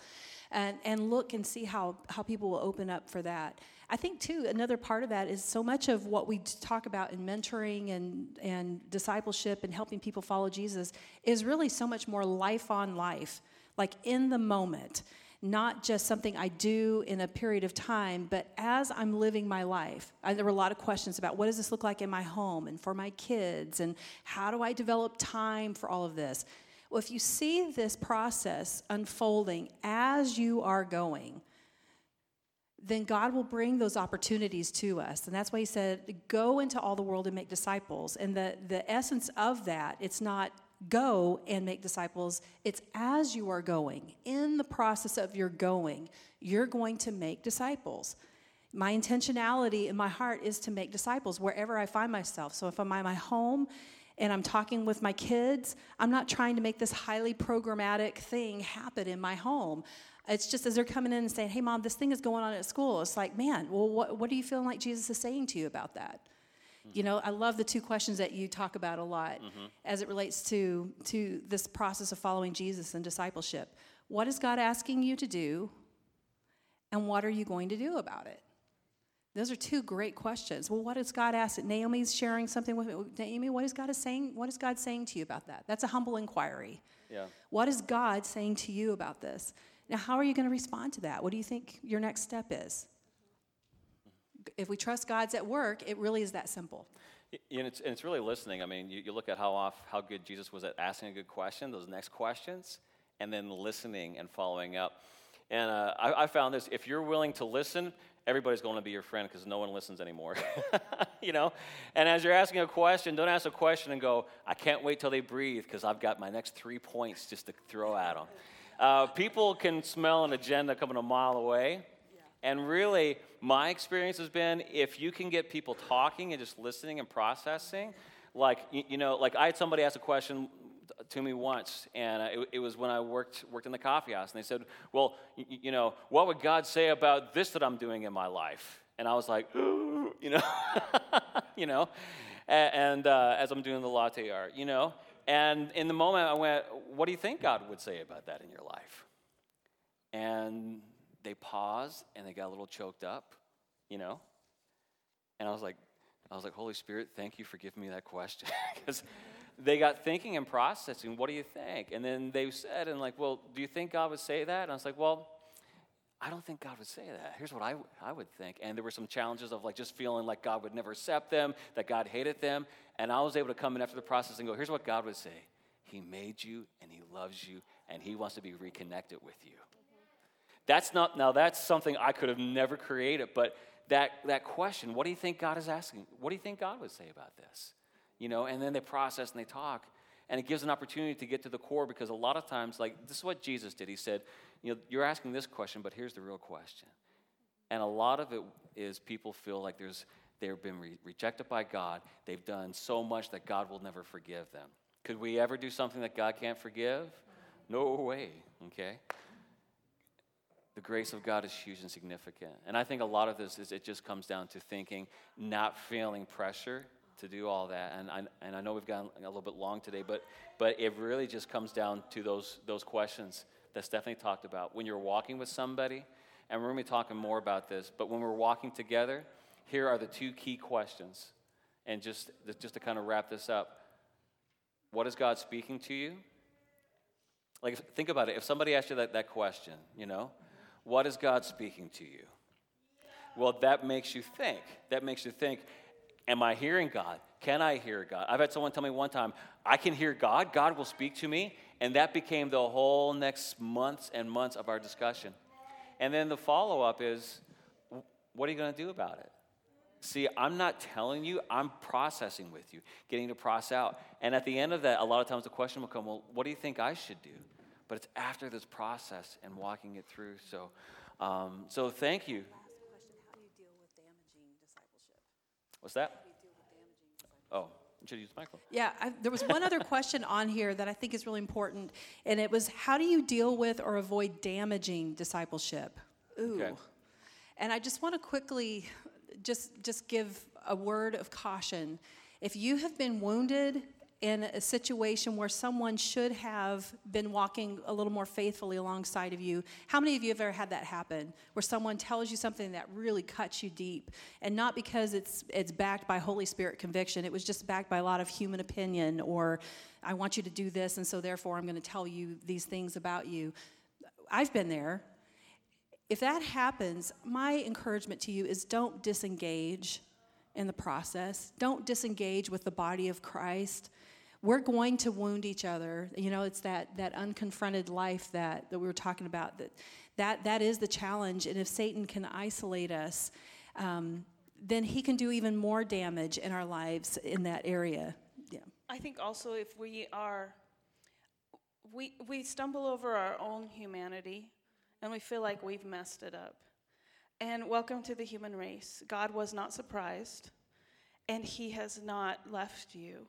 And and look and see how how people will open up for that I think, too, another part of that is so much of what we talk about in mentoring and, and discipleship and helping people follow Jesus is really so much more life on life, like in the moment, not just something I do in a period of time, but as I'm living my life. I, there were a lot of questions about what does this look like in my home and for my kids, and how do I develop time for all of this? Well, if you see this process unfolding as you are going, then God will bring those opportunities to us. And that's why he said, go into all the world and make disciples. And the, the essence of that, it's not go and make disciples, it's as you are going, in the process of your going, you're going to make disciples. My intentionality in my heart is to make disciples wherever I find myself. So if I'm at my home and I'm talking with my kids, I'm not trying to make this highly programmatic thing happen in my home. It's just as they're coming in and saying, hey, mom, this thing is going on at school. It's like, man, well, what, what are you feeling like Jesus is saying to you about that? Mm-hmm. You know, I love the two questions that you talk about a lot mm-hmm. as it relates to, to this process of following Jesus and discipleship. What is God asking you to do? And what are you going to do about it? Those are two great questions. Well, what is God asking? Naomi's sharing something with me. Naomi, what is God is saying? What is God saying to you about that? That's a humble inquiry. Yeah. What is God saying to you about this? Now, how are you going to respond to that? What do you think your next step is? If we trust God's at work, it really is that simple. And it's, and it's really listening. I mean, you, you look at how off, how good Jesus was at asking a good question, those next questions, and then listening and following up. And uh, I, I found this: if you're willing to listen, everybody's going to be your friend because no one listens anymore. [LAUGHS] you know. And as you're asking a question, don't ask a question and go, "I can't wait till they breathe because I've got my next three points just to throw at them." Uh, people can smell an agenda coming a mile away. And really, my experience has been if you can get people talking and just listening and processing, like, you, you know, like I had somebody ask a question to me once, and it, it was when I worked, worked in the coffee house, and they said, Well, you, you know, what would God say about this that I'm doing in my life? And I was like, [GASPS] you know, [LAUGHS] you know, and, and uh, as I'm doing the latte art, you know, and in the moment I went, What do you think God would say about that in your life? And they paused and they got a little choked up, you know? And I was like, I was like, Holy Spirit, thank you for giving me that question. [LAUGHS] Because they got thinking and processing, what do you think? And then they said, and like, well, do you think God would say that? And I was like, well, I don't think God would say that. Here's what I, I would think. And there were some challenges of like just feeling like God would never accept them, that God hated them. And I was able to come in after the process and go, here's what God would say He made you and He loves you and He wants to be reconnected with you. That's not, now that's something I could have never created, but that, that question, what do you think God is asking? What do you think God would say about this? You know, and then they process and they talk. And it gives an opportunity to get to the core because a lot of times, like, this is what Jesus did. He said, you know, you're asking this question, but here's the real question. And a lot of it is people feel like there's, they've been re- rejected by God. They've done so much that God will never forgive them. Could we ever do something that God can't forgive? No way, okay? The grace of God is huge and significant. And I think a lot of this is it just comes down to thinking, not feeling pressure to do all that. And I, and I know we've gone a little bit long today, but, but it really just comes down to those, those questions that Stephanie talked about. When you're walking with somebody, and we're going to be talking more about this, but when we're walking together, here are the two key questions. And just, just to kind of wrap this up, what is God speaking to you? Like, think about it. If somebody asked you that, that question, you know, what is God speaking to you? Well, that makes you think. That makes you think, am I hearing God? Can I hear God? I've had someone tell me one time, I can hear God, God will speak to me. And that became the whole next months and months of our discussion. And then the follow up is, what are you going to do about it? See, I'm not telling you, I'm processing with you, getting to process out. And at the end of that, a lot of times the question will come, well, what do you think I should do? But it's after this process and walking it through. So, um, so thank you. Last question, how do you deal with damaging discipleship? What's that? How do you deal with damaging discipleship? Oh, you should use the microphone. Yeah, I, there was one other question on here that I think is really important, and it was how do you deal with or avoid damaging discipleship? Ooh. Okay. And I just want to quickly just just give a word of caution. If you have been wounded in a situation where someone should have been walking a little more faithfully alongside of you, how many of you have ever had that happen? Where someone tells you something that really cuts you deep, and not because it's it's backed by Holy Spirit conviction, it was just backed by a lot of human opinion, or I want you to do this, and so therefore I'm going to tell you these things about you. I've been there if that happens, my encouragement to you is don't disengage in the process. Don't disengage with the body of Christ. We're going to wound each other. You know, it's that that unconfronted life that, that we were talking about. That that that is the challenge. And if Satan can isolate us, um, then he can do even more damage in our lives in that area. Yeah. I think also if we are, we, we stumble over our own humanity and we feel like we've messed it up. And welcome to the human race. God was not surprised, and He has not left you,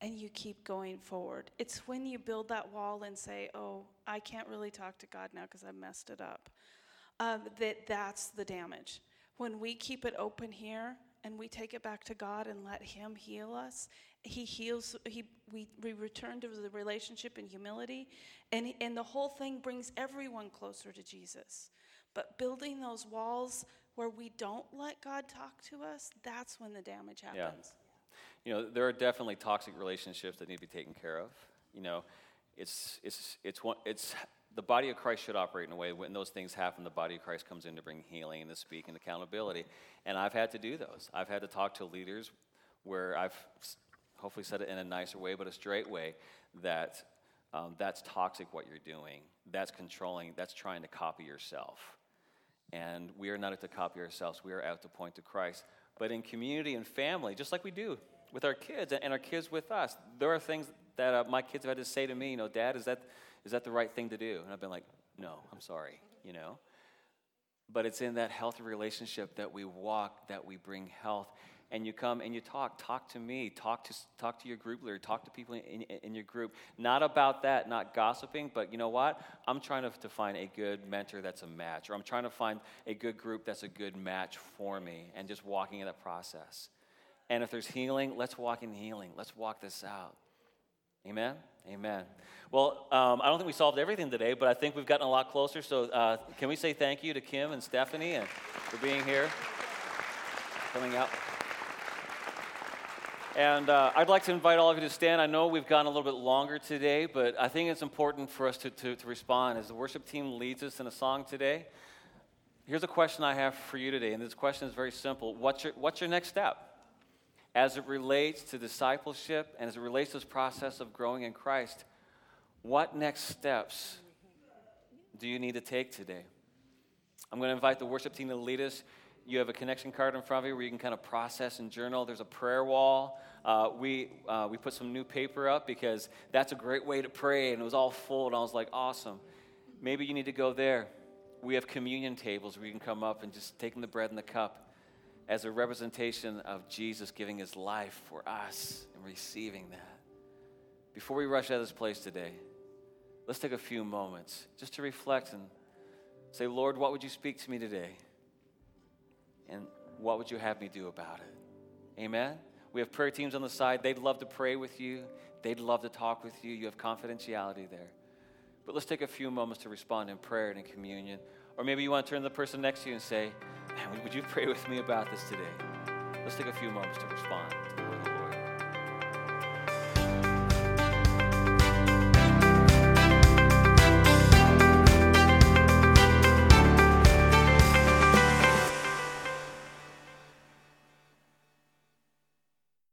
and you keep going forward. It's when you build that wall and say, Oh, I can't really talk to God now because I messed it up, um, that that's the damage. When we keep it open here and we take it back to God and let Him heal us, He heals. He we, we return to the relationship in humility, and and the whole thing brings everyone closer to Jesus. But building those walls where we don't let God talk to us, that's when the damage happens. Yeah. happens. You know, there are definitely toxic relationships that need to be taken care of. You know, it's it's it's one it's the body of Christ should operate in a way when those things happen, the body of Christ comes in to bring healing and to speak and accountability. And I've had to do those. I've had to talk to leaders where I've hopefully said it in a nicer way, but a straight way, that um, that's toxic what you're doing. That's controlling, that's trying to copy yourself. And we are not out to copy ourselves, we are out to point to Christ. But in community and family, just like we do with our kids and our kids with us, there are things that uh, my kids have had to say to me, you know, Dad, is that, is that the right thing to do? And I've been like, no, I'm sorry, you know. But it's in that healthy relationship that we walk, that we bring health. And you come and you talk. Talk to me. Talk to, talk to your group leader. Talk to people in, in, your group. Not about that, not gossiping, but you know what? I'm trying to, to find a good mentor that's a match, or I'm trying to find a good group that's a good match for me, and just walking in that process. And if there's healing, let's walk in healing. Let's walk this out. Amen? Amen. Well, um, I don't think we solved everything today, but I think we've gotten a lot closer. So, uh, can we say thank you to Kim and Stephanie and for being here, coming out? And uh, I'd like to invite all of you to stand. I know we've gone a little bit longer today, but I think it's important for us to, to, to respond as the worship team leads us in a song today. Here's a question I have for you today, and this question is very simple. What's your, what's your next step? As it relates to discipleship and as it relates to this process of growing in Christ, what next steps do you need to take today? I'm going to invite the worship team to lead us. You have a connection card in front of you where you can kind of process and journal. There's a prayer wall. Uh, we, uh, we put some new paper up because that's a great way to pray, and it was all full, and I was like, awesome. Maybe you need to go there. We have communion tables where you can come up and just take the bread and the cup as a representation of Jesus giving his life for us and receiving that. Before we rush out of this place today, let's take a few moments just to reflect and say, Lord, what would you speak to me today? And what would you have me do about it? Amen? We have prayer teams on the side. They'd love to pray with you, they'd love to talk with you. You have confidentiality there. But let's take a few moments to respond in prayer and in communion. Or maybe you want to turn to the person next to you and say, Man, would you pray with me about this today? Let's take a few moments to respond.